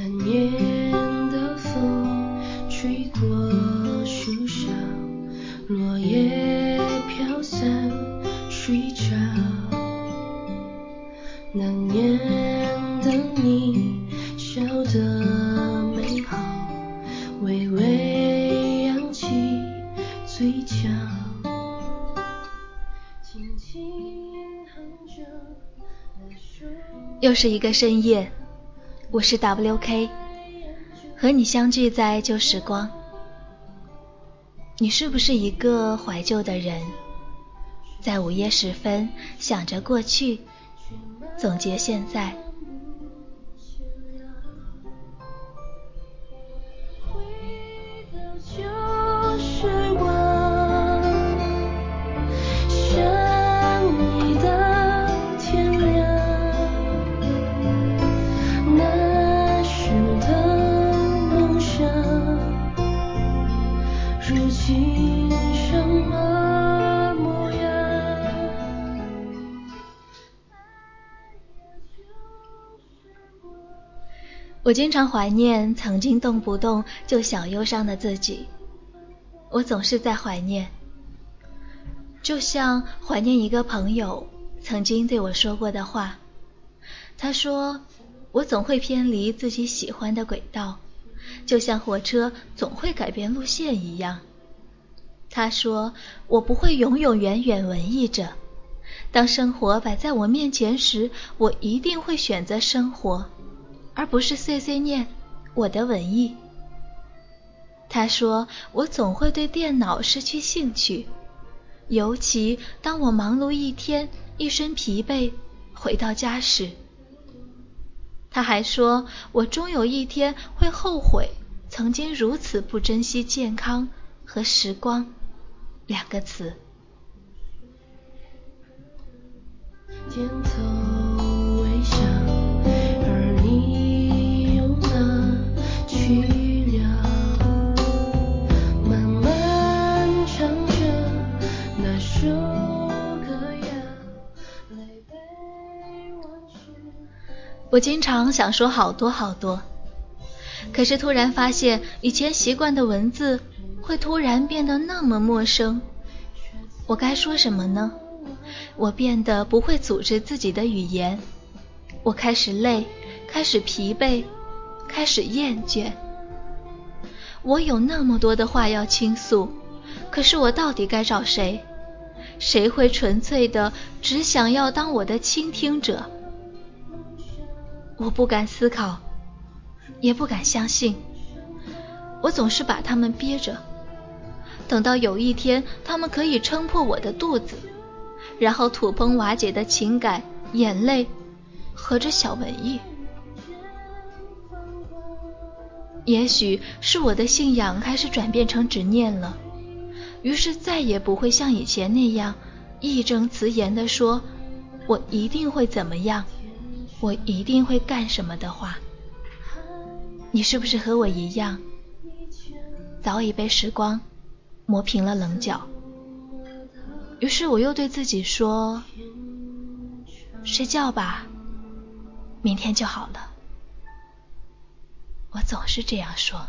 那年的风吹过树梢，落叶飘散睡着。那年的你笑得美好，微微扬起嘴角，轻轻哼着那首。又是一个深夜，我是 WK，和你相聚在旧时光。你是不是一个怀旧的人？在午夜时分，想着过去，总结现在。我经常怀念曾经动不动就小忧伤的自己，我总是在怀念，就像怀念一个朋友曾经对我说过的话。他说：“我总会偏离自己喜欢的轨道，就像火车总会改变路线一样。”他说：“我不会永永远远文艺着，当生活摆在我面前时，我一定会选择生活。”而不是碎碎念我的文艺。他说：“我总会对电脑失去兴趣，尤其当我忙碌一天，一身疲惫，回到家时。”他还说：“我终有一天会后悔曾经如此不珍惜健康和时光两个词。”我经常想说好多好多，可是突然发现，以前习惯的文字会突然变得那么陌生。我该说什么呢？我变得不会组织自己的语言，我开始累，开始疲惫，开始厌倦。我有那么多的话要倾诉，可是我到底该找谁？谁会纯粹的只想要当我的倾听者？我不敢思考，也不敢相信。我总是把他们憋着，等到有一天他们可以撑破我的肚子，然后土崩瓦解的情感、眼泪和这小文艺。也许是我的信仰开始转变成执念了，于是再也不会像以前那样义正辞严地说“我一定会怎么样”。我一定会干什么的话，你是不是和我一样，早已被时光磨平了棱角？于是我又对自己说：“睡觉吧，明天就好了。”我总是这样说。